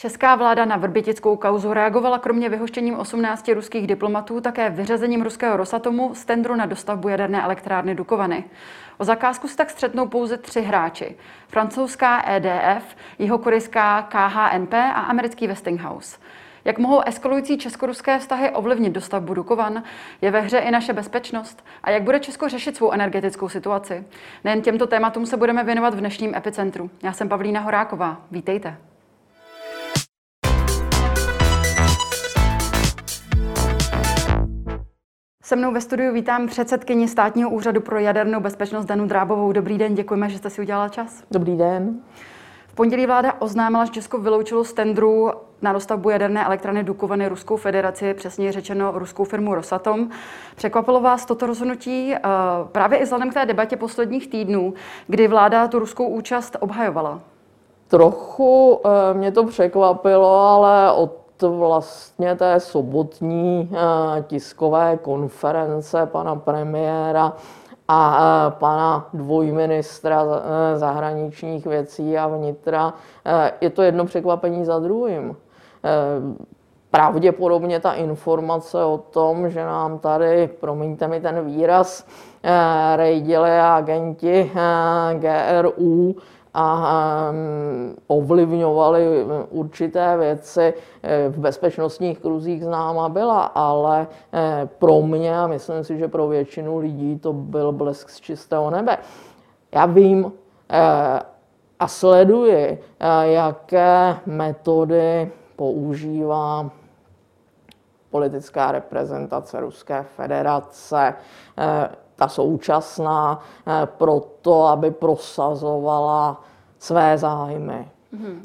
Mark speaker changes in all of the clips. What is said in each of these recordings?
Speaker 1: Česká vláda na vrbětickou kauzu reagovala kromě vyhoštěním 18 ruských diplomatů také vyřazením ruského Rosatomu z tendru na dostavbu jaderné elektrárny Dukovany. O zakázku se tak střetnou pouze tři hráči. Francouzská EDF, jihokorejská KHNP a americký Westinghouse. Jak mohou eskalující česko-ruské vztahy ovlivnit dostavbu Dukovan? Je ve hře i naše bezpečnost? A jak bude Česko řešit svou energetickou situaci? Nejen těmto tématům se budeme věnovat v dnešním epicentru. Já jsem Pavlína Horáková. Vítejte. Se mnou ve studiu vítám předsedkyni státního úřadu pro jadernou bezpečnost Danu Drábovou. Dobrý den, děkujeme, že jste si udělala čas.
Speaker 2: Dobrý den.
Speaker 1: V pondělí vláda oznámila, že Česko vyloučilo z tendru na dostavbu jaderné elektrárny Dukovany Ruskou federaci, přesně řečeno ruskou firmu Rosatom. Překvapilo vás toto rozhodnutí eh, právě i vzhledem k té debatě posledních týdnů, kdy vláda tu ruskou účast obhajovala?
Speaker 2: Trochu eh, mě to překvapilo, ale od vlastně té sobotní eh, tiskové konference pana premiéra a eh, pana dvojministra eh, zahraničních věcí a vnitra. Je to jedno překvapení za druhým. Pravděpodobně ta informace o tom, že nám tady, promiňte mi ten výraz, rejdili agenti GRU a ehm, ovlivňovali určité věci eh, v bezpečnostních kruzích známa byla, ale eh, pro mě a myslím si, že pro většinu lidí to byl blesk z čistého nebe. Já vím eh, a sleduji, jaké metody používá politická reprezentace Ruské federace, ta současná, eh, proto, aby prosazovala své zájmy. Mm-hmm.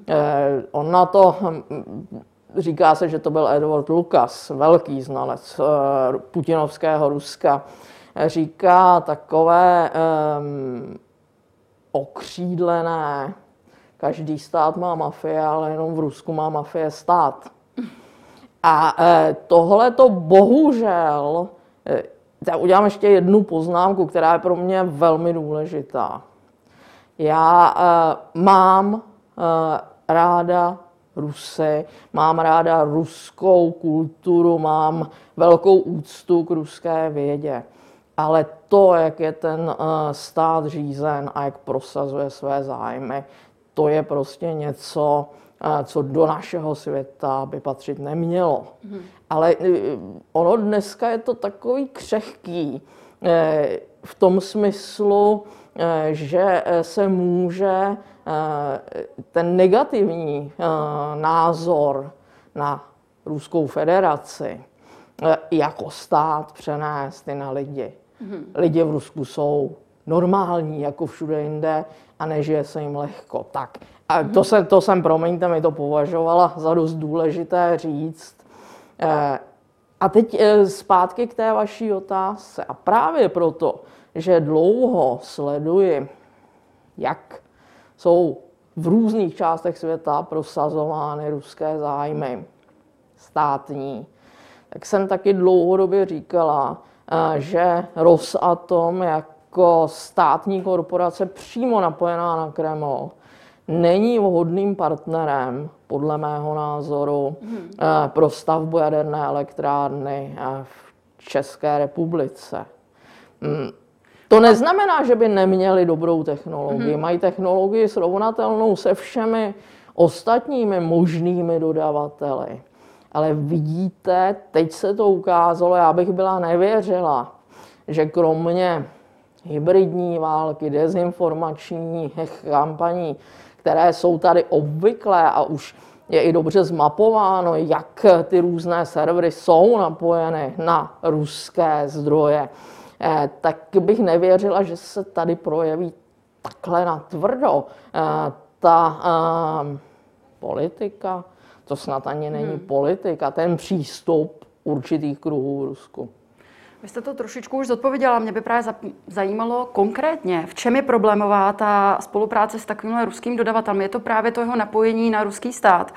Speaker 2: On na to, hm, říká se, že to byl Edward Lucas, velký znalec eh, putinovského Ruska, říká takové um, okřídlené, každý stát má mafie, ale jenom v Rusku má mafie stát. A tohle to bohužel já udělám ještě jednu poznámku, která je pro mě velmi důležitá. Já uh, mám uh, ráda Rusy, mám ráda ruskou kulturu, mám velkou úctu k ruské vědě. Ale to, jak je ten uh, stát řízen a jak prosazuje své zájmy, to je prostě něco, co do našeho světa by patřit nemělo. Mm. Ale e, ono dneska je to takový křehký e, v tom smyslu, e, že se může ten negativní názor na Ruskou federaci jako stát přenést i na lidi. Mm. Lidi v Rusku jsou normální, jako všude jinde, a nežije se jim lehko. Tak a to, se, to jsem, promiňte, mi to považovala za dost důležité říct. Eh, a teď eh, zpátky k té vaší otázce. A právě proto, že dlouho sleduji, jak jsou v různých částech světa prosazovány ruské zájmy státní, tak jsem taky dlouhodobě říkala, eh, že Rosatom jako státní korporace přímo napojená na Kreml není vhodným partnerem, podle mého názoru, hmm. pro stavbu jaderné elektrárny eh, v České republice. Hmm. To neznamená, že by neměli dobrou technologii. Hmm. Mají technologii srovnatelnou se všemi ostatními možnými dodavateli. Ale vidíte, teď se to ukázalo, já bych byla nevěřila, že kromě hybridní války, dezinformačních kampaní, které jsou tady obvyklé a už je i dobře zmapováno, jak ty různé servery jsou napojeny na ruské zdroje, eh, tak bych nevěřila, že se tady projeví takhle natvrdo eh, ta eh, politika, to snad ani není hmm. politika, ten přístup určitých kruhů v Rusku.
Speaker 1: Vy jste to trošičku už zodpověděla. Mě by právě zajímalo konkrétně, v čem je problémová ta spolupráce s takovým ruským dodavatelem. Je to právě to jeho napojení na ruský stát.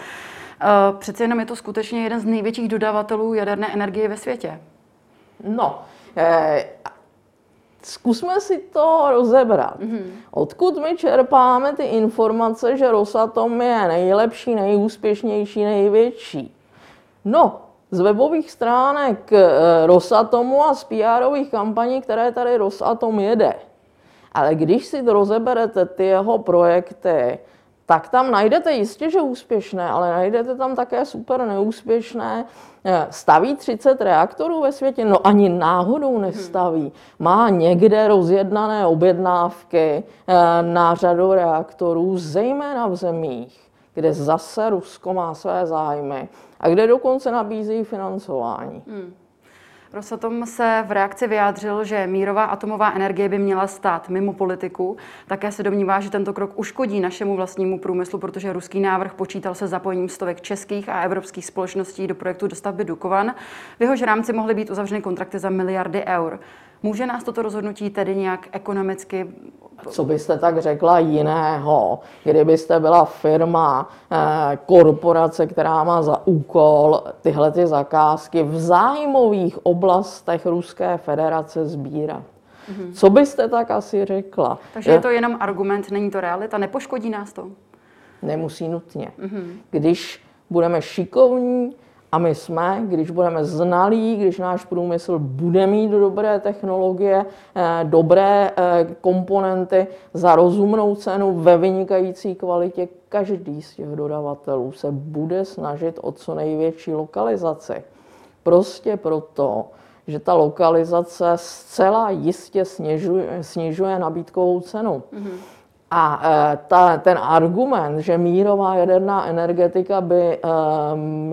Speaker 1: Eh, přece jenom je to skutečně jeden z největších dodavatelů jaderné energie ve světě.
Speaker 2: No, eh, zkusme si to rozebrat. Mm-hmm. Odkud my čerpáme ty informace, že Rosatom je nejlepší, nejúspěšnější, největší? No, z webových stránek eh, Rosatomu a z pr kampaní, které tady Rosatom jede. Ale když si rozeberete, ty jeho projekty, tak tam najdete jistě, že úspěšné, ale najdete tam také super neúspěšné. Eh, staví 30 reaktorů ve světě? No ani náhodou nestaví. Má někde rozjednané objednávky eh, na řadu reaktorů, zejména v zemích, kde zase Rusko má své zájmy a kde dokonce nabízí financování. Hmm.
Speaker 1: Rosatom se v reakci vyjádřil, že mírová atomová energie by měla stát mimo politiku. Také se domnívá, že tento krok uškodí našemu vlastnímu průmyslu, protože ruský návrh počítal se zapojením stovek českých a evropských společností do projektu dostavby Dukovan. V jehož rámci mohly být uzavřeny kontrakty za miliardy eur. Může nás toto rozhodnutí tedy nějak ekonomicky
Speaker 2: co byste tak řekla jiného, kdybyste byla firma, eh, korporace, která má za úkol tyhle ty zakázky v zájmových oblastech Ruské federace sbírat? Mm-hmm. Co byste tak asi řekla?
Speaker 1: Takže je to jenom argument, není to realita? Nepoškodí nás to?
Speaker 2: Nemusí nutně. Mm-hmm. Když budeme šikovní, a my jsme, když budeme znalí, když náš průmysl bude mít dobré technologie, eh, dobré eh, komponenty za rozumnou cenu ve vynikající kvalitě, každý z těch dodavatelů se bude snažit o co největší lokalizaci. Prostě proto, že ta lokalizace zcela jistě snižuje, snižuje nabídkovou cenu. Mm-hmm. A e, ta, ten argument, že mírová jaderná energetika by e,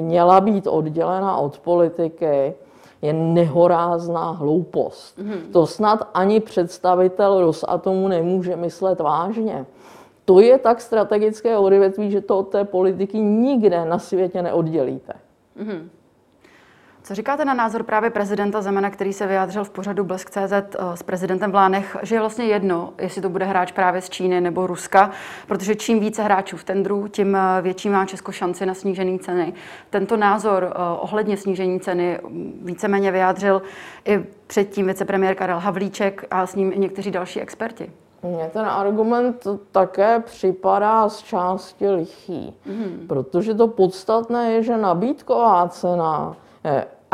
Speaker 2: měla být oddělena od politiky, je nehorázná hloupost. Mm-hmm. To snad ani představitel Rosatomu nemůže myslet vážně. To je tak strategické odvětví, že to od té politiky nikde na světě neoddělíte. Mm-hmm.
Speaker 1: Co říkáte na názor právě prezidenta Zemana, který se vyjádřil v pořadu Blesk.cz eh, s prezidentem v Lánech, že je vlastně jedno, jestli to bude hráč právě z Číny nebo Ruska, protože čím více hráčů v tendru, tím eh, větší má Česko šanci na snížení ceny. Tento názor eh, ohledně snížení ceny mm, víceméně vyjádřil i předtím vicepremiér Karel Havlíček a s ním i někteří další experti.
Speaker 2: Mně ten argument také připadá z části lichý, mm. protože to podstatné je, že nabídková cena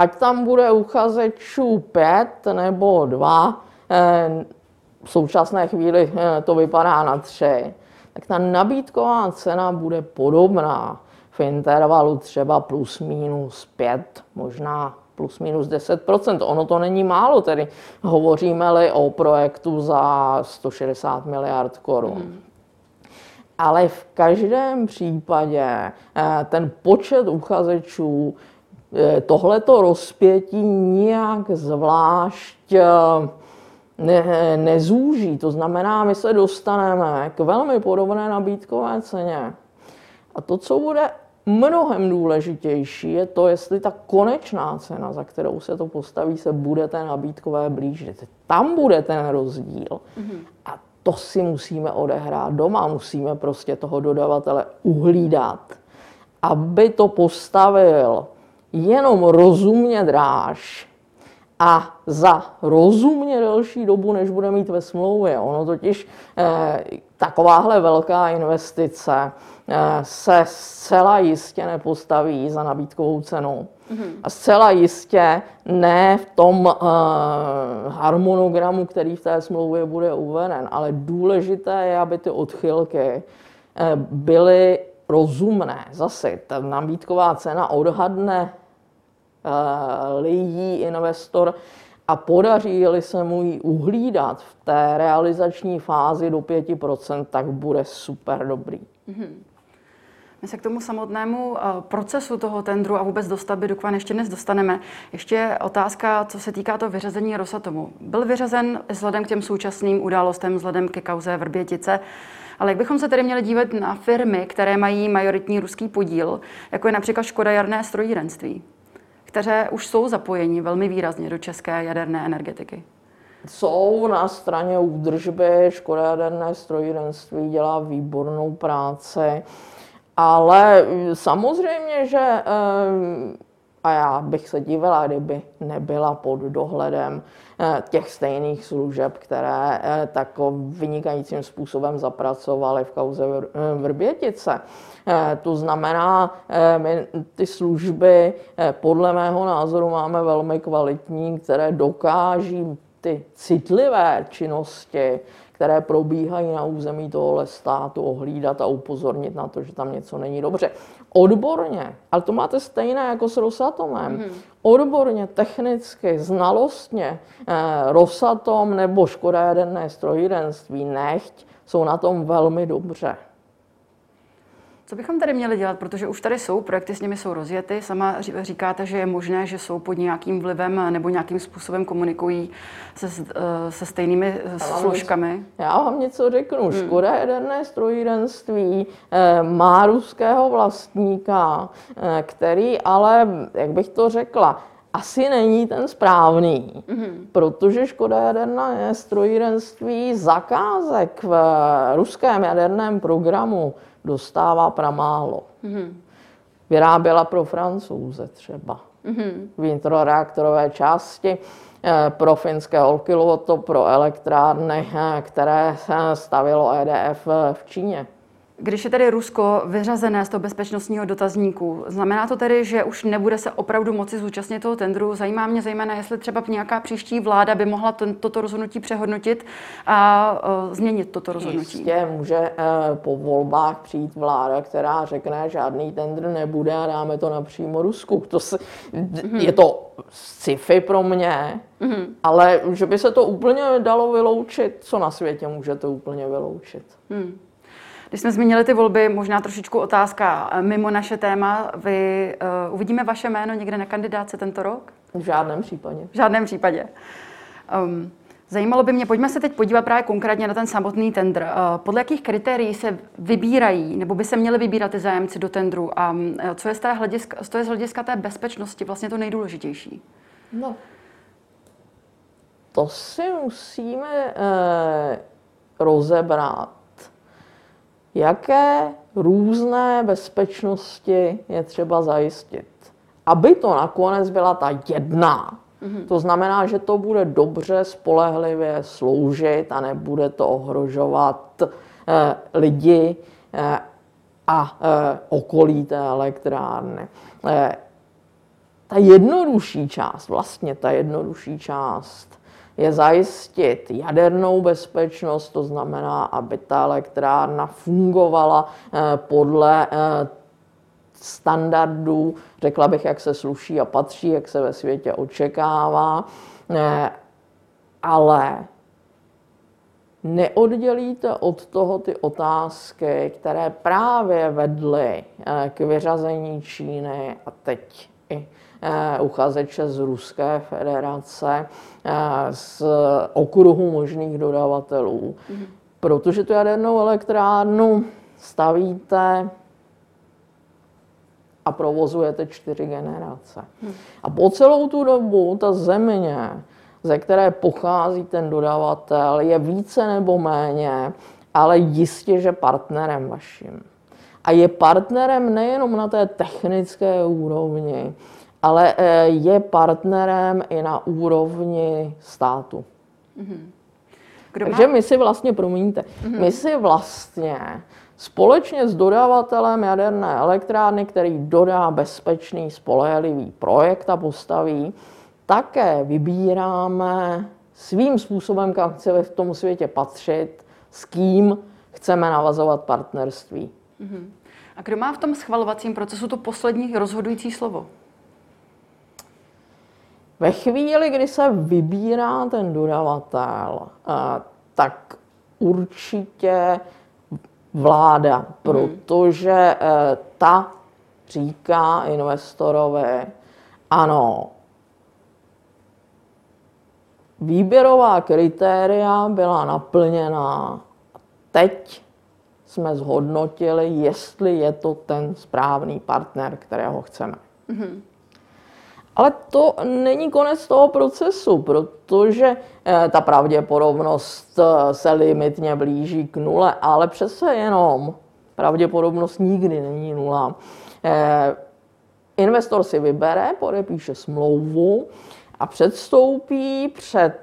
Speaker 2: ať tam bude uchazečů pět nebo dva, eh, v současné chvíli eh, to vypadá na tři, tak ta nabídková cena bude podobná v intervalu třeba plus minus 5, možná plus minus 10% Ono to není málo, tedy hovoříme-li o projektu za 160 miliard korun. Hmm. Ale v každém případě eh, ten počet uchazečů tohleto rozpětí nijak zvlášť eh, ne, nezúží. To znamená, my se dostaneme k velmi podobné nabídkové ceně. A to, co bude mnohem důležitější, je to, jestli ta konečná cena, za kterou se to postaví, se bude té nabídkové blížit. Tam bude ten rozdíl. Mm-hmm. A to si musíme odehrát doma, musíme prostě toho dodavatele uhlídat, aby to postavil jenom rozumně dráž a za rozumně delší dobu, než bude mít ve smlouvě. Ono totiž eh, takováhle velká investice eh, se zcela jistě nepostaví za nabídkovou cenu. Mm-hmm. A zcela jistě ne v tom eh, harmonogramu, který v té smlouvě bude uveden, ale důležité je, aby ty odchylky eh, byly rozumné. Zase ta nabídková cena odhadne lidí, investor a podaří-li se mu ji uhlídat v té realizační fázi do 5%, tak bude super dobrý. Mm-hmm.
Speaker 1: My se k tomu samotnému eh, procesu toho tendru a vůbec dostavby Dukvan ještě dnes dostaneme. Ještě otázka, co se týká toho vyřazení Rosatomu. Byl vyřazen vzhledem k těm současným událostem, vzhledem ke kauze Vrbětice, ale jak bychom se tedy měli dívat na firmy, které mají majoritní ruský podíl, jako je například Škoda Jarné strojírenství? Které už jsou zapojeni velmi výrazně do české jaderné energetiky?
Speaker 2: Jsou na straně údržby, Škoda jaderné strojírenství dělá výbornou práci, ale samozřejmě, že A já bych se divila, kdyby nebyla pod dohledem eh, těch stejných služeb, které eh, takovým vynikajícím způsobem zapracovaly v kauze Vrbětice. To znamená, my ty služby podle mého názoru máme velmi kvalitní, které dokáží ty citlivé činnosti které probíhají na území tohohle státu, ohlídat a upozornit na to, že tam něco není dobře. Odborně, ale to máte stejné jako s Rosatomem, mm-hmm. odborně, technicky, znalostně, eh, Rosatom nebo Škoda jaderné strojírenství, nechť, jsou na tom velmi dobře.
Speaker 1: Co bychom tady měli dělat, protože už tady jsou projekty, s nimi jsou rozjety. Sama říkáte, že je možné, že jsou pod nějakým vlivem nebo nějakým způsobem komunikují se, eh, se stejnými já složkami.
Speaker 2: Já vám něco řeknu. Hmm. Škoda jaderné strojírenství eh, má ruského vlastníka, eh, který ale, jak bych to řekla, asi není ten správný, mm-hmm. protože Škoda jaderné strojírenství zakázek v ruském jaderném programu dostává pramálo. Mm-hmm. Vyráběla pro Francouze třeba. Mm-hmm. Vnitroreaktorové části eh, pro finské Olkiluoto, pro elektrárny, eh, které eh, stavilo EDF v Číně.
Speaker 1: Když je tedy Rusko vyřazené z toho bezpečnostního dotazníku, znamená to tedy, že už nebude se opravdu moci zúčastnit toho tendru? Zajímá mě zejména, jestli třeba nějaká příští vláda by mohla ten, toto rozhodnutí přehodnotit a uh, změnit toto rozhodnutí.
Speaker 2: Jistě může uh, po volbách přijít vláda, která řekne, žádný tendr nebude a dáme to napřímo Rusku. To se, mm-hmm. Je to sci-fi pro mě, mm-hmm. ale že by se to úplně dalo vyloučit, co na světě můžete úplně vyloučit? Mm.
Speaker 1: Když jsme zmínili ty volby, možná trošičku otázka mimo naše téma. Vy uh, uvidíme vaše jméno někde na kandidáce tento rok?
Speaker 2: V žádném případě.
Speaker 1: V žádném případě. Um, Zajímalo by mě, pojďme se teď podívat právě konkrétně na ten samotný tender. Podle jakých kritérií se vybírají, nebo by se měly vybírat ty zájemci do tendru a co je z, té hlediska, co je z hlediska té bezpečnosti vlastně to nejdůležitější? No,
Speaker 2: to si musíme eh, rozebrat jaké různé bezpečnosti je třeba zajistit. Aby to nakonec byla ta jedna, mm-hmm. to znamená, že to bude dobře, spolehlivě sloužit a nebude to ohrožovat eh, lidi eh, a eh, okolí té elektrárny. Eh, ta jednodušší část, vlastně ta jednodušší část, je zajistit jadernou bezpečnost, to znamená, aby ta elektrárna fungovala eh, podle eh, standardů, řekla bych, jak se sluší a patří, jak se ve světě očekává, eh, ale neoddělíte od toho ty otázky, které právě vedly k vyřazení Číny a teď i uchazeče z Ruské federace z okruhu možných dodavatelů. Mm-hmm. Protože tu jadernou elektrárnu stavíte a provozujete čtyři generace. Mm. A po celou tu dobu ta země, ze které pochází ten dodavatel, je více nebo méně, ale jistě, že partnerem vaším. A je partnerem nejenom na té technické úrovni, ale eh, je partnerem i na úrovni státu. Mm-hmm. Takže my si vlastně, promiňte, mm-hmm. my si vlastně společně s dodavatelem jaderné elektrárny, který dodá bezpečný, spolehlivý projekt a postaví, také vybíráme svým způsobem, kam chceme v tom světě patřit, s kým chceme navazovat partnerství. Mm-hmm.
Speaker 1: A kdo má v tom schvalovacím procesu to poslední rozhodující slovo?
Speaker 2: Ve chvíli, kdy se vybírá ten dodavatel, eh, tak určitě vláda, hmm. protože eh, ta říká investorovi, ano, výběrová kritéria byla naplněná. Teď jsme zhodnotili, jestli je to ten správný partner, kterého chceme. Mm-hmm. Ale to není konec toho procesu, protože eh, ta pravděpodobnost eh, se limitně blíží k nule, ale přece jenom pravděpodobnost nikdy není nula. Eh, investor si vybere, podepíše smlouvu a předstoupí před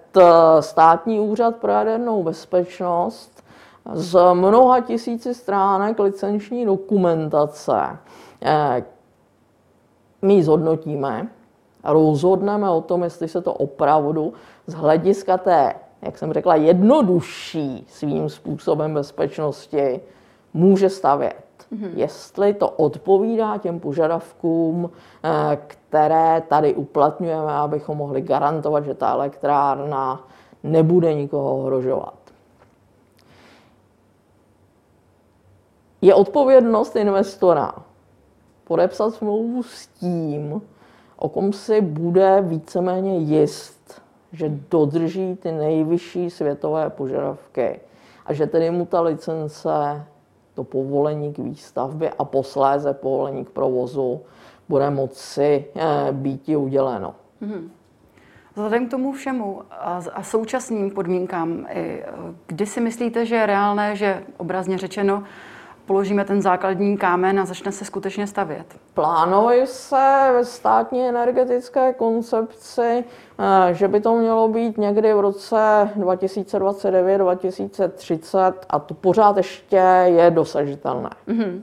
Speaker 2: státní úřad pro jadernou bezpečnost z mnoha tisíci stránek licenční dokumentace. My ji zhodnotíme, rozhodneme o tom, jestli se to opravdu z hlediska té, jak jsem řekla, jednodušší svým způsobem bezpečnosti může stavět. Mm-hmm. Jestli to odpovídá těm požadavkům, eh, které tady uplatňujeme, abychom mohli garantovat, že ta elektrárna nebude nikoho ohrožovat. Je odpovědnost investora podepsat smlouvu s tím, o kom si bude víceméně jist, že dodrží ty nejvyšší světové požadavky a že tedy mu ta licence, to povolení k výstavbě a posléze povolení k provozu bude moci eh, být uděleno. Mm-hmm.
Speaker 1: Vzhledem k tomu všemu a, a současným podmínkám, kdy si myslíte, že je reálné, že obrazně řečeno položíme ten základní kámen a začne se skutečně stavět?
Speaker 2: Plánuje se ve státní energetické koncepci, eh, že by to mělo být někdy v roce 2029-2030 a to pořád ještě je dosažitelné. Mm-hmm.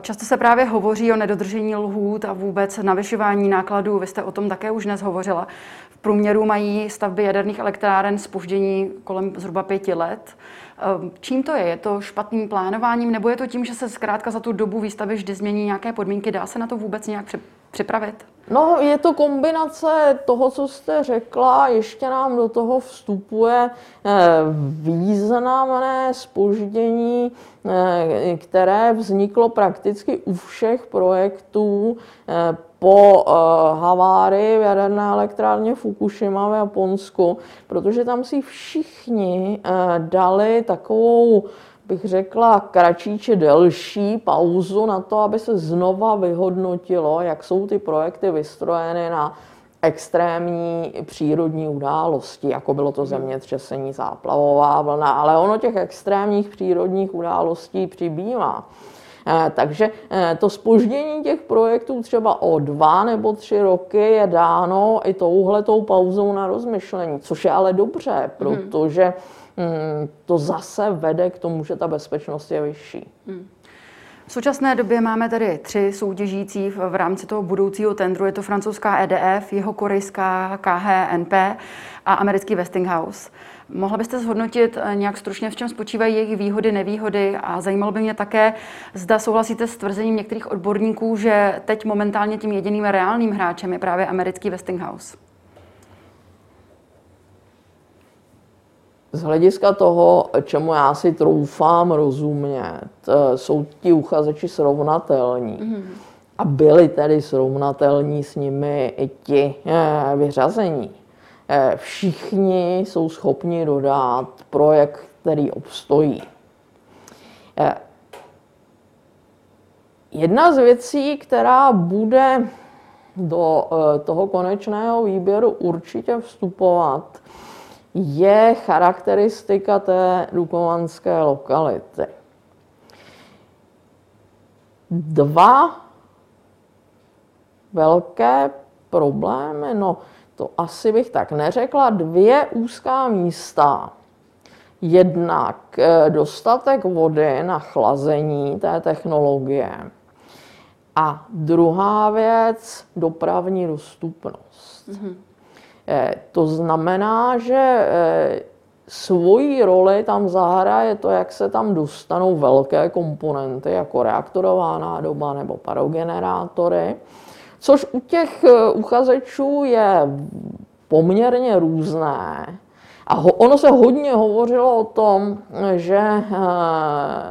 Speaker 1: Často se právě hovoří o nedodržení lhůt a vůbec navyšování nákladů. Vy jste o tom také už dnes hovořila. V průměru mají stavby jaderných elektráren spoždění kolem zhruba pěti let. Ehm, čím to je? Je to špatným plánováním, nebo je to tím, že se zkrátka za tu dobu výstavy vždy změní nějaké podmínky? Dá se na to vůbec nějak připravit?
Speaker 2: No, je to kombinace toho, co jste řekla, ještě nám do toho vstupuje eh, významné spoždění, eh, které vzniklo prakticky u všech projektů po havárii v jaderné elektrárně Fukushima v Japonsku, protože tam si všichni dali takovou bych řekla, kratší či delší pauzu na to, aby se znova vyhodnotilo, jak jsou ty projekty vystrojeny na extrémní přírodní události, jako bylo to zemětřesení, záplavová vlna, ale ono těch extrémních přírodních událostí přibývá. Eh, takže eh, to spoždění těch projektů třeba o dva nebo tři roky je dáno i touhletou pauzou na rozmyšlení, což je ale dobře, mhm. protože Hmm, to zase vede k tomu, že ta bezpečnost je vyšší. Hmm.
Speaker 1: V současné době máme tady tři soutěžící v rámci toho budoucího tendru. Je to francouzská EDF, jeho korejská KHNP a americký Westinghouse. Mohla byste zhodnotit eh, nějak stručně, v čem spočívají jejich výhody, nevýhody a zajímalo by mě také, zda souhlasíte s tvrzením některých odborníků, že teď momentálně tím jediným reálným hráčem je právě americký Westinghouse.
Speaker 2: z hlediska toho, čemu já si troufám rozumět, eh, jsou ti uchazeči srovnatelní. Mm-hmm. A byli tedy srovnatelní s nimi i ti eh, vyřazení. Eh, všichni jsou schopni dodat projekt, který obstojí. Jedna z věcí, která bude do toho konečného výběru určitě vstupovat, je charakteristika té dukovanské lokality. Dva velké problémy, no to asi bych tak neřekla, dvě úzká místa. Jednak eh, dostatek vody na chlazení té technologie. A druhá věc, dopravní dostupnost. Mm-hmm. To znamená, že eh, svoji roli tam zahraje to, jak se tam dostanou velké komponenty, jako reaktorová nádoba nebo parogenerátory, což u těch eh, uchazečů je poměrně různé. A ho, ono se hodně hovořilo o tom, že eh,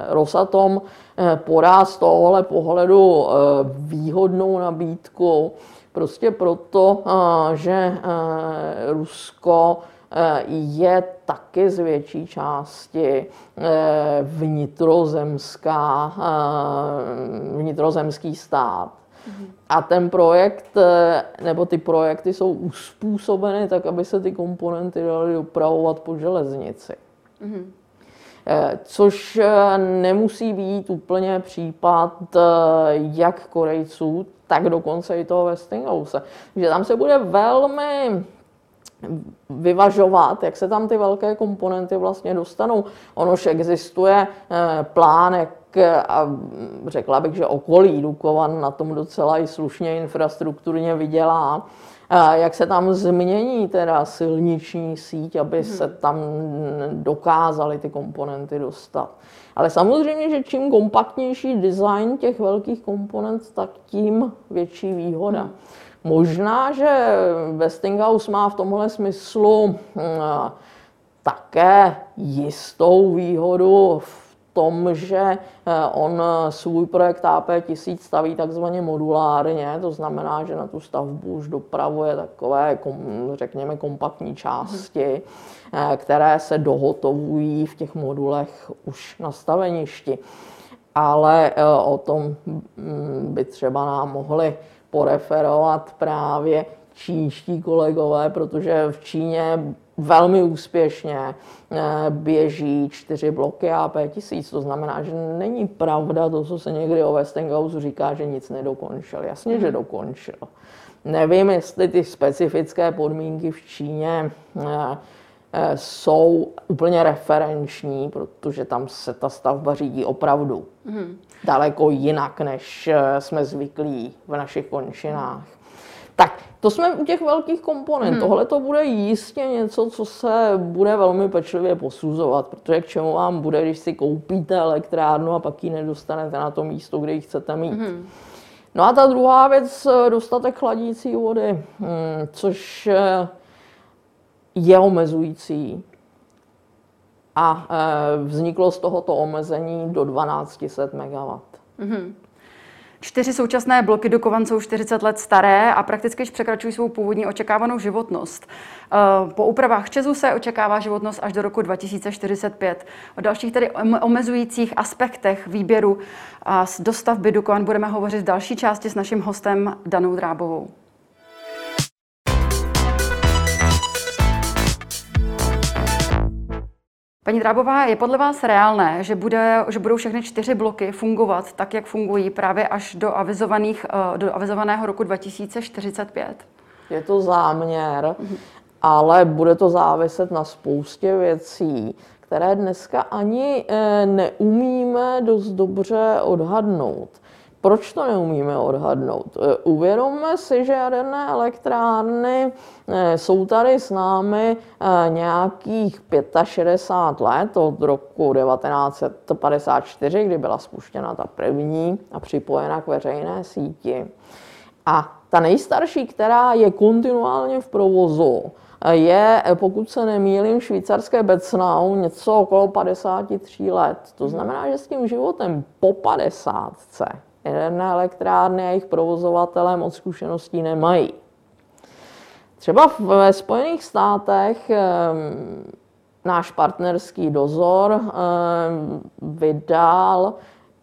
Speaker 2: Rosatom eh, podá z tohohle pohledu eh, výhodnou nabídku Prostě proto, že Rusko je taky z větší části vnitrozemská, vnitrozemský stát. A ten projekt, nebo ty projekty jsou uspůsobeny tak, aby se ty komponenty daly dopravovat po železnici. Mm-hmm. Což nemusí být úplně případ jak Korejců, tak dokonce i toho Westinghouse. Že tam se bude velmi vyvažovat, jak se tam ty velké komponenty vlastně dostanou. Ono už existuje plánek a řekla bych, že okolí Dukovan na tom docela i slušně infrastrukturně vydělá. Jak se tam změní teda silniční síť, aby hmm. se tam dokázaly ty komponenty dostat. Ale samozřejmě, že čím kompaktnější design těch velkých komponent, tak tím větší výhoda. Hmm. Možná, že Westinghouse má v tomhle smyslu hm, také jistou výhodu v tom, že eh, on svůj projekt AP1000 staví takzvaně modulárně, to znamená, že na tu stavbu už dopravuje takové, řekněme, kompaktní části, eh, které se dohotovují v těch modulech už na staveništi. Ale eh, o tom mm, by třeba nám mohli poreferovat právě čínští kolegové, protože v Číně velmi úspěšně eh, běží čtyři bloky AP1000. To znamená, že není pravda to, co se někdy o Westinghouse říká, že nic nedokončil. Jasně, že mhm. dokončil. Nevím, jestli ty specifické podmínky v Číně eh, eh, jsou úplně referenční, protože tam se ta stavba řídí opravdu mm. daleko jinak, než jsme zvyklí v našich končinách. Tak to jsme u těch velkých komponent. Hmm. Tohle to bude jistě něco, co se bude velmi pečlivě posuzovat, protože k čemu vám bude, když si koupíte elektrárnu a pak ji nedostanete na to místo, kde ji chcete mít. Hmm. No a ta druhá věc, dostatek chladící vody, hmm, což eh, je omezující. A eh, vzniklo z tohoto omezení do 1200 MW. Hmm.
Speaker 1: Čtyři současné bloky Dukovan jsou 40 let staré a prakticky již překračují svou původní očekávanou životnost. Eh, po úpravách Česu se očekává životnost až do roku 2045. O dalších tedy omezujících aspektech výběru a dostavby Dukovan budeme hovořit v další části s naším hostem Danou Drábovou. Paní Drábová, je podle vás reálné, že, bude, že budou všechny čtyři bloky fungovat tak, jak fungují právě až do, avizovaných, eh, do avizovaného roku 2045?
Speaker 2: Je to záměr, mhm. ale bude to záviset na spoustě věcí, které dneska ani eh, neumíme dost dobře odhadnout. Proč to neumíme odhadnout? E, uvědomme si, že jaderné elektrárny e, jsou tady s námi e, nějakých 65 let od roku 1954, kdy byla spuštěna ta první a připojena k veřejné síti. A ta nejstarší, která je kontinuálně v provozu, je, pokud se nemýlím, švýcarské Becnau něco okolo 53 let. To znamená, že s tím životem po 50 Jaderné elektrárny a jejich provozovatelé moc zkušeností nemají. Třeba ve Spojených státech náš partnerský dozor vydal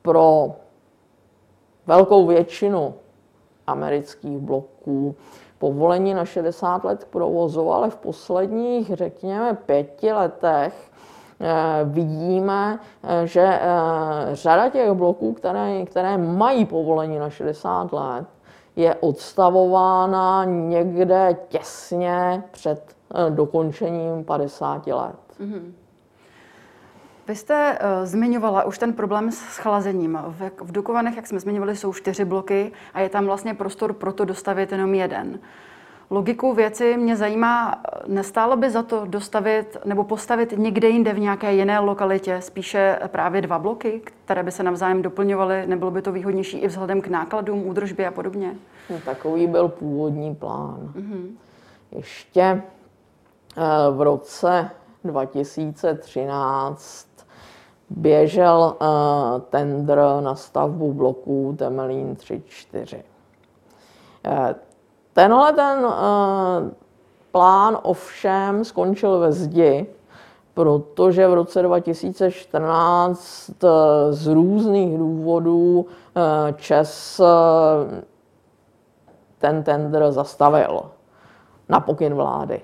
Speaker 2: pro velkou většinu amerických bloků povolení na 60 let provozu, ale v posledních, řekněme, pěti letech vidíme, eh, že eh, řada těch bloků, které, které mají povolení na 60 let, je odstavována někde těsně před dokončením 50 let. Mm-hmm.
Speaker 1: Vy jste uh, zmiňovala už ten problém s chlazením. V, v Dukovanech, jak jsme zmiňovali, jsou čtyři bloky a je tam vlastně prostor pro to dostavit jenom jeden logiku věci mě zajímá, nestálo by za to dostavit nebo postavit někde jinde v nějaké jiné lokalitě spíše právě dva bloky, které by se navzájem doplňovaly? Nebylo by to výhodnější i vzhledem k nákladům, údržbě a podobně?
Speaker 2: No, takový byl původní plán. Mm-hmm. Ještě eh, v roce 2013 běžel uh, tender na stavbu bloků Temelín 3-4. Tenhle ten uh, plán ovšem skončil ve zdi, protože v roce 2014 uh, eh, z různých důvodů uh, Čes ten tender zastavil na pokyn vlády.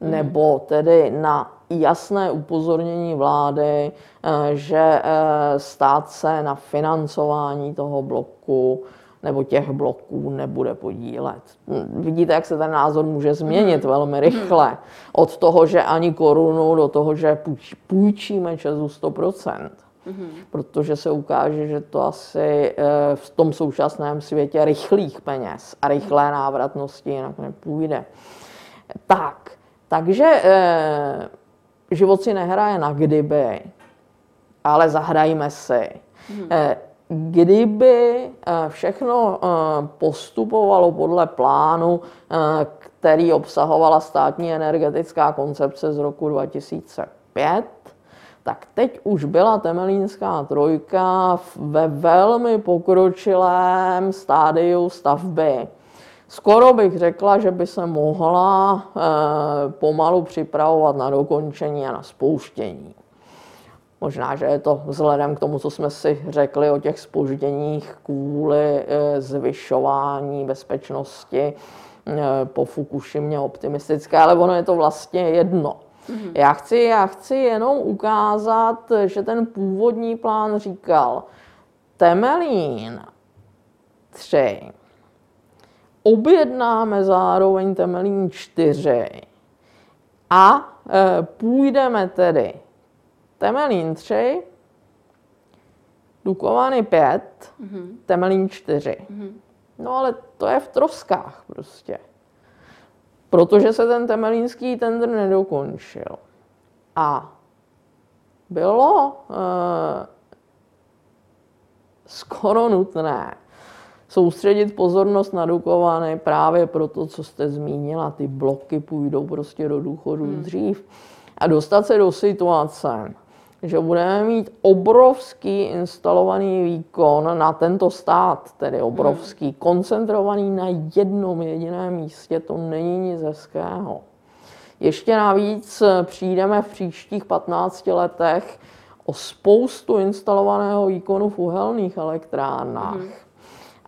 Speaker 2: nebo tedy na jasné upozornění vlády, eh, že eh, stát se na financování toho bloku nebo těch bloků nebude podílet. Vidíte, jak se ten názor může změnit hmm. velmi rychle. Od toho, že ani korunu, do toho, že půjčíme Česu 100%. Mm-hmm. Protože se ukáže, že to asi eh, v tom současném světě rychlých peněz a rychlé návratnosti jinak nepůjde. Tak, takže eh, život si nehraje na kdyby, ale zahrajme si. Mm-hmm. Kdyby všechno postupovalo podle plánu, který obsahovala státní energetická koncepce z roku 2005, tak teď už byla Temelínská trojka ve velmi pokročilém stádiu stavby. Skoro bych řekla, že by se mohla eh, pomalu připravovat na dokončení a na spouštění. Možná, že je to vzhledem k tomu, co jsme si řekli o těch spožděních kvůli eh, zvyšování bezpečnosti eh, po Fukushimě optimistické, ale ono je to vlastně jedno. Mm-hmm. Já, chci, já chci jenom ukázat, že ten původní plán říkal Temelín 3, objednáme zároveň Temelín 4 a e, půjdeme tedy Temelín 3, Dukovany 5, mm-hmm. Temelín 4. Mm-hmm. No ale to je v troskách prostě protože se ten temelínský tender nedokončil. A bylo e, skoro nutné soustředit pozornost na Dukovany právě proto, co jste zmínila, ty bloky půjdou prostě do důchodu hmm. dřív a dostat se do situace, že budeme mít obrovský instalovaný výkon na tento stát, tedy obrovský, hmm. koncentrovaný na jednom jediném místě, to není nic hezkého. Ještě navíc přijdeme v příštích 15 letech o spoustu instalovaného výkonu v uhelných elektrárnách. Hmm.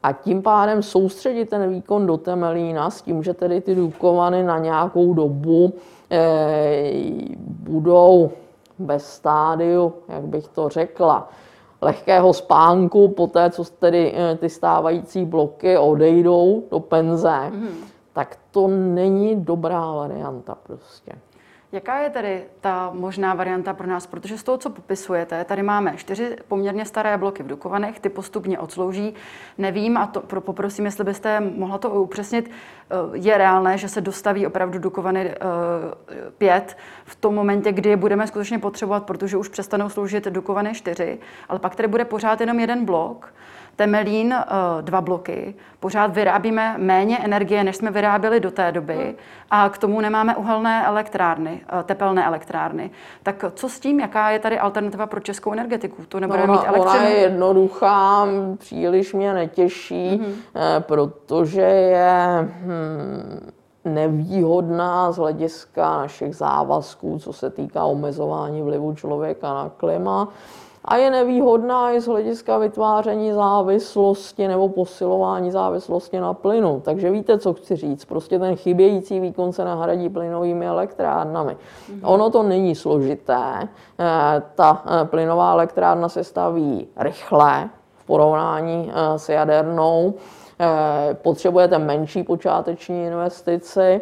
Speaker 2: A tím pádem soustředit ten výkon do Temelína s tím, že tedy ty Dukovany na nějakou dobu eh, budou ve stádiu, jak bych to řekla, lehkého spánku, po té, co tedy eh, ty stávající bloky odejdou do penze, mm. tak to není dobrá varianta prostě.
Speaker 1: Jaká je tedy ta možná varianta pro nás? Protože z toho, co popisujete, tady máme čtyři poměrně staré bloky v Dukovanech, ty postupně odslouží. Nevím a to poprosím, jestli byste mohla to upřesnit. Eh, je reálné, že se dostaví opravdu Dukovany 5 eh, v tom momentě, kdy je budeme skutečně potřebovat, protože už přestanou sloužit Dukovany 4, ale pak tady bude pořád jenom jeden blok. Temelín eh, dva bloky, pořád vyrábíme méně energie, než jsme vyráběli do té doby a k tomu nemáme uhelné elektrárny, eh, tepelné elektrárny. Tak co s tím, jaká je tady alternativa pro českou energetiku? To nebude no, mít elektřinu?
Speaker 2: Ona je jednoduchá, příliš mě netěší, mm-hmm. protože je hmm, nevýhodná z hlediska našich závazků, co se týká omezování vlivu člověka na klima a je nevýhodná i z hlediska vytváření závislosti nebo posilování závislosti na plynu. Takže víte, co chci říct. Prostě ten chybějící výkon se nahradí plynovými elektrárnami. Mm-hmm. Ono to není složité. Eh, ta eh, plynová elektrárna se staví rychle v porovnání eh, s jadernou. Potřebujete menší počáteční investici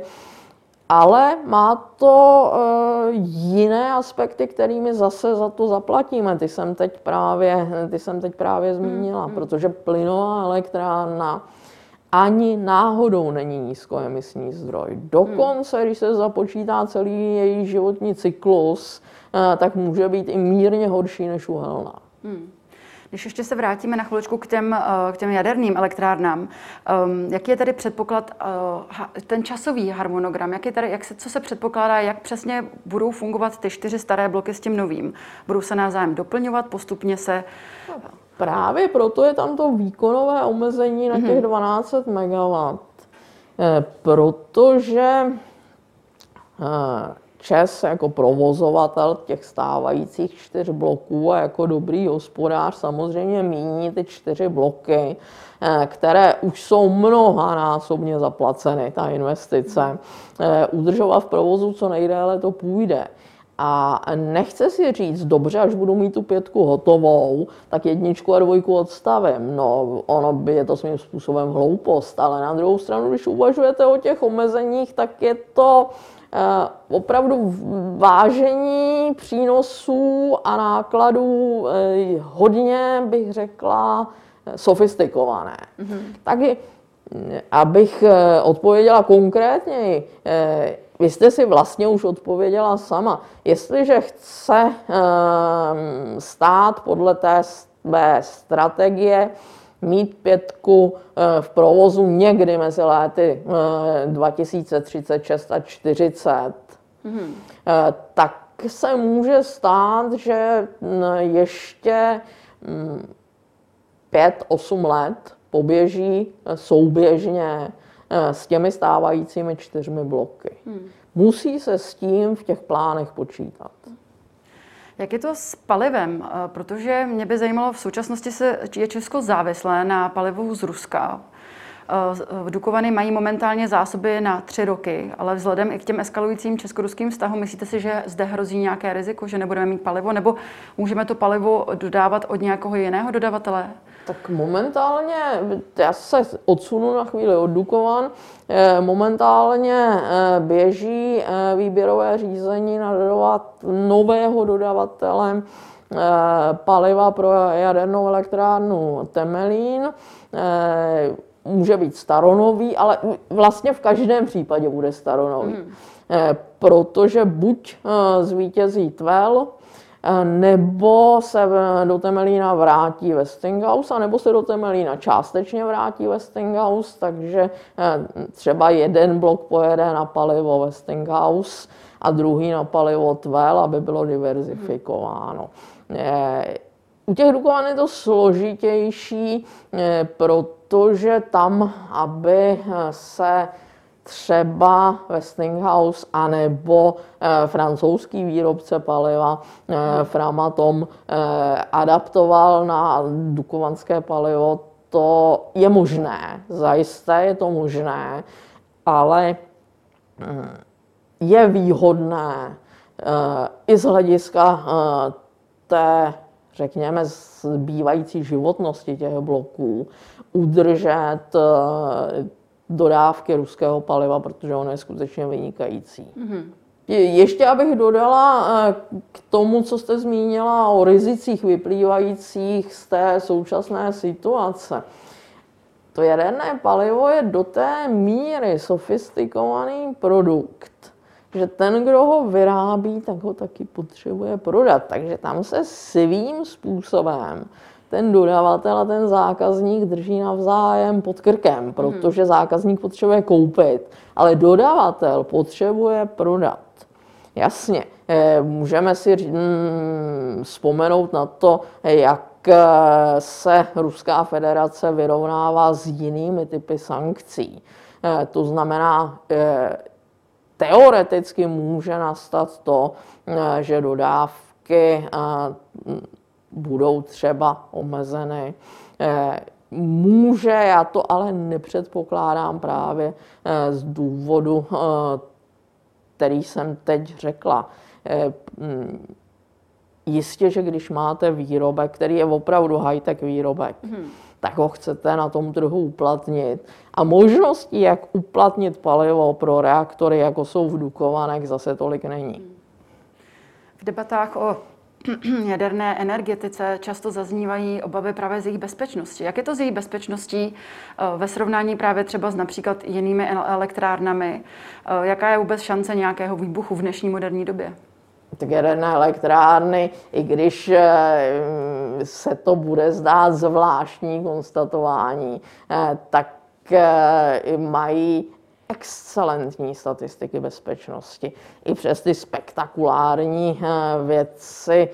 Speaker 2: ale má to uh, jiné aspekty, kterými zase za to zaplatíme. Ty jsem teď právě, ty jsem teď právě zmínila, mm, mm. protože plynová elektrárna ani náhodou není nízkoemisní zdroj. Dokonce, mm. když se započítá celý její životní cyklus, uh, tak může být i mírně horší než uhelná. Mm.
Speaker 1: Když ještě se vrátíme na chviličku k těm, eh, k těm jaderným elektrárnám, ehm, jaký je tady předpoklad, eh, ten časový harmonogram, jak je tady, jak se, co se předpokládá, jak přesně budou fungovat ty čtyři staré bloky s tím novým? Budou se navzájem doplňovat, postupně se...
Speaker 2: Právě proto je tam to výkonové omezení na těch 12 MW. Eh, protože ČES jako provozovatel těch stávajících čtyř bloků a jako dobrý hospodář samozřejmě míní ty čtyři bloky, eh, které už jsou mnohanásobně zaplaceny, ta investice. Eh, udržovat v provozu co nejdéle to půjde. A nechce si říct, dobře, až budu mít tu pětku hotovou, tak jedničku a dvojku odstavím. No, ono by je to svým způsobem hloupost, ale na druhou stranu, když uvažujete o těch omezeních, tak je to opravdu vážení přínosů a nákladů eh, hodně, bych řekla, sofistikované. Mm-hmm. Takže, abych eh, odpověděla konkrétně, vy jste si vlastně už odpověděla sama. Jestliže chce stát podle té své strategie mít pětku eh, v provozu někdy mezi léty 2036 eh, a 40, mm-hmm. tak se může stát, že mm, ještě 5-8 mm, let poběží souběžně s těmi stávajícími čtyřmi bloky. Hmm. Musí se s tím v těch plánech počítat.
Speaker 1: Jak je to s palivem? Eh, protože mě by zajímalo, v současnosti se je Česko závislé na palivu z Ruska. Eh, Dukovany mají momentálně zásoby na tři roky, ale vzhledem i k těm eskalujícím česko-ruským vztahům, myslíte si, že zde hrozí nějaké riziko, že nebudeme mít palivo, nebo můžeme to palivo dodávat od nějakého jiného dodavatele?
Speaker 2: Tak momentálně, já se odsunu na chvíli od Dukovan, eh, momentálně eh, běží výběrové řízení na dodovat nového dodavatele paliva pro jadernou elektrárnu Temelín může být staronový, ale vlastně v každém případě bude staronový. Mm. Protože buď eh, zvítězí Tvel, eh, nebo se do Temelína vrátí Westinghouse, nebo se do Temelína částečně vrátí Westinghouse, takže třeba jeden blok pojede na palivo Westinghouse a druhý na palivo Tvel, aby bylo diverzifikováno. U těch Dukovan je to složitější, proto protože tam, aby se třeba Westinghouse anebo eh, francouzský výrobce paliva eh, Framatom eh, adaptoval na dukovanské palivo, to je možné, zajisté je to možné, ale je výhodné i z hlediska té řekněme, zbývající životnosti těch bloků, udržet dodávky ruského paliva, protože ono je skutečně vynikající. Mm-hmm. Ještě abych dodala eh, k tomu, co jste zmínila o rizicích vyplývajících z té současné situace. To jaderné palivo je do té míry sofistikovaný produkt, že ten, kdo ho vyrábí, tak ho taky potřebuje prodat. Takže tam se svým způsobem ten dodavatel a ten zákazník drží navzájem pod krkem, mhm. protože zákazník potřebuje koupit, ale dodavatel potřebuje prodat. Jasně, eh, můžeme si mm, vzpomenout na to, jak eh, se Ruská federace vyrovnává s jinými typy sankcí. Eh, to znamená, teoreticky může nastat to, že dodávky budou třeba omezeny. Eh, může, já to ale nepředpokládám právě z důvodu, který jsem teď řekla. Mm, jistě, že když máte výrobek, který je opravdu high-tech výrobek, hmm tak ho chcete na tom trhu uplatnit. A možností, jak uplatnit palivo pro reaktory, jako jsou v Dukovanech, zase tolik není.
Speaker 1: V debatách o jaderné energetice často zaznívají obavy právě z jejich bezpečnosti. Jak je to s její bezpečností eh, ve srovnání právě třeba s například jinými elektrárnami? Eh, jaká je vůbec šance nějakého výbuchu v dnešní moderní době?
Speaker 2: tak jaderné elektrárny, i když eh, se to bude zdát zvláštní konstatování, tak mají excelentní statistiky bezpečnosti. I přes ty spektakulární věci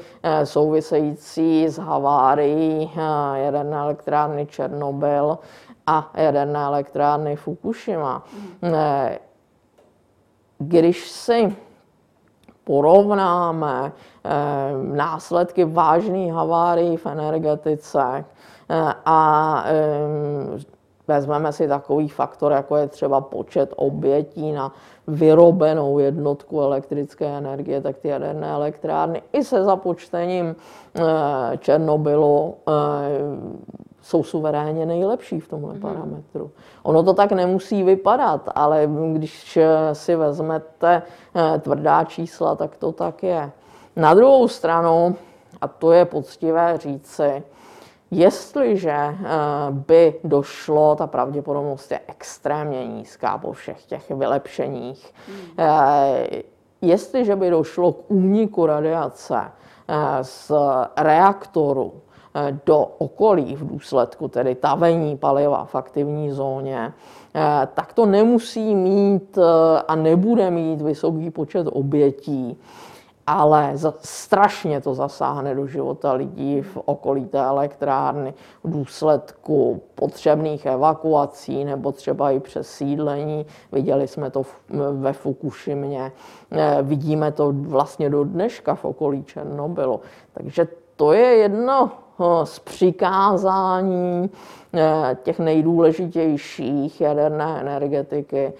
Speaker 2: související s havárií jaderné elektrárny Černobyl a jaderné elektrárny Fukushima. Když si porovnáme následky vážných havárií v energetice a vezmeme si takový faktor, jako je třeba počet obětí na vyrobenou jednotku elektrické energie, tak ty jaderné elektrárny i se započtením Černobylu jsou suverénně nejlepší v tomhle mm. parametru. Ono to tak nemusí vypadat, ale když si vezmete eh, tvrdá čísla, tak to tak je. Na druhou stranu, a to je poctivé říci, jestliže eh, by došlo, ta pravděpodobnost je extrémně nízká po všech těch vylepšeních, mm. jestliže by došlo k úniku radiace z reaktoru, Eh, do okolí v důsledku tedy tavení paliva v aktivní zóně, eh, tak to nemusí mít eh, a nebude mít vysoký počet obětí, ale strašně to zasáhne do života lidí v okolí té elektrárny v důsledku potřebných evakuací nebo třeba i přesídlení. Viděli jsme to ve Fukushimě, vidíme to vlastně do dneška v okolí Černobylu. Takže to je jedno z přikázání eh, těch nejdůležitějších jaderné energetiky.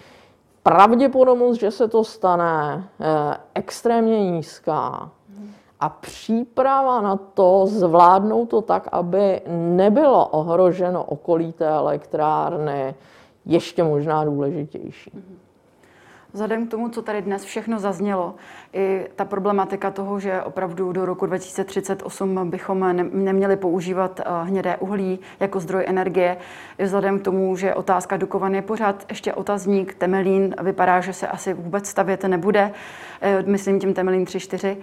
Speaker 2: Pravděpodobnost, že se to stane, eh, extrémně nízká. A příprava na to zvládnout to tak, aby nebylo ohroženo okolí té elektrárny, ještě možná důležitější.
Speaker 1: Vzhledem k tomu, co tady dnes všechno zaznělo, i ta problematika toho, že opravdu do roku 2038 bychom ne- neměli používat uh, hnědé uhlí jako zdroj energie, i vzhledem k tomu, že otázka Dukovan je pořád ještě otazník, Temelín vypadá, že se asi vůbec stavět nebude, uh, myslím tím Temelín 3-4.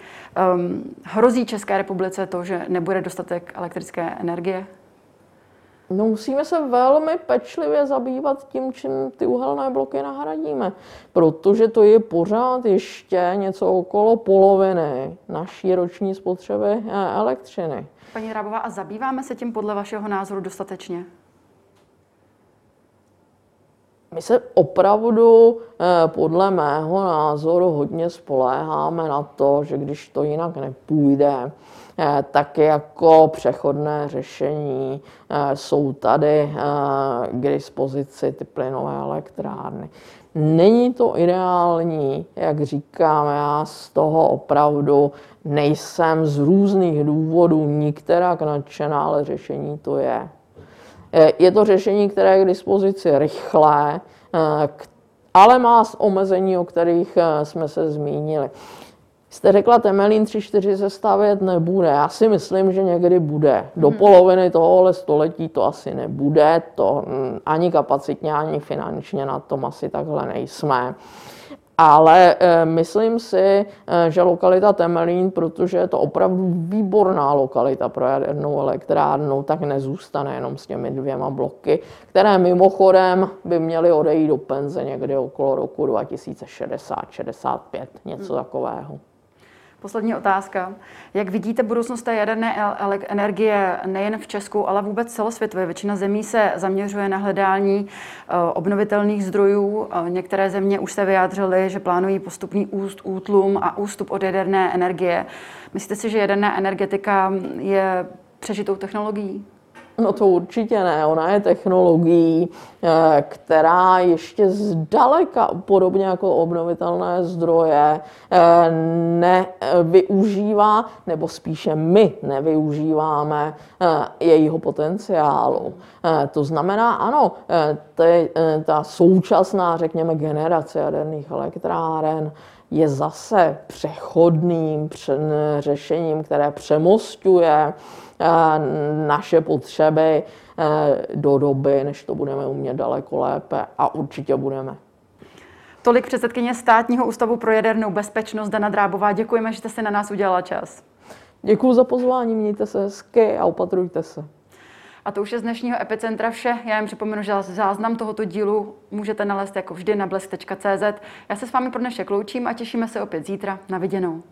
Speaker 1: Um, hrozí České republice to, že nebude dostatek elektrické energie?
Speaker 2: No musíme se velmi pečlivě zabývat tím, čím ty uhelné bloky nahradíme, protože to je pořád ještě něco okolo poloviny naší roční spotřeby eh, elektřiny.
Speaker 1: Paní Rábová, a zabýváme se tím podle vašeho názoru dostatečně?
Speaker 2: My se opravdu eh, podle mého názoru hodně spoléháme na to, že když to jinak nepůjde, Eh, tak jako přechodné řešení eh, jsou tady k dispozici ty plynové elektrárny. Není to ideální, jak říkám, já z toho opravdu nejsem z různých důvodů nikterak nadšená, ale řešení to je. Je to řešení, které je k dispozici rychlé, ale má omezení, o kterých jsme se zmínili. Jste řekla, Temelín 3-4 se stavět nebude. Já si myslím, že někdy bude. Do hmm. poloviny tohohle století to asi nebude. To ani kapacitně, ani finančně na tom asi takhle nejsme. Ale e, myslím si, e, že lokalita Temelín, protože je to opravdu výborná lokalita pro jadernou elektrárnu, tak nezůstane jenom s těmi dvěma bloky, které mimochodem by měly odejít do penze někdy okolo roku 2060-65, něco hmm. takového.
Speaker 1: Poslední otázka. Jak vidíte budoucnost té jaderné energie nejen v Česku, ale vůbec celosvětově? Většina zemí se zaměřuje na hledání eh, obnovitelných zdrojů. Eh, některé země už se vyjádřily, že plánují postupný úst, útlum a ústup od jaderné energie. Myslíte si, že jaderná energetika je přežitou technologií?
Speaker 2: No to určitě ne. Ona je technologií, eh, která ještě zdaleka, podobně jako obnovitelné zdroje, eh, nevyužívá, nebo spíše my nevyužíváme eh, jejího potenciálu. To znamená, ano, ta současná, řekněme, generace jaderných elektráren je zase přechodným řešením, které přemostuje naše potřeby eh, do doby, než to budeme umět daleko lépe a určitě budeme.
Speaker 1: Tolik předsedkyně Státního ústavu pro jadernou bezpečnost Dana Drábová. Děkujeme, že jste si na nás udělala čas.
Speaker 2: Děkuji za pozvání, mějte se hezky a opatrujte se.
Speaker 1: A to už je z dnešního Epicentra vše. Já jen připomenu, že záznam tohoto dílu můžete nalézt jako vždy na blesk.cz. Já se s vámi pro dnešek loučím a těšíme se opět zítra. Na viděnou.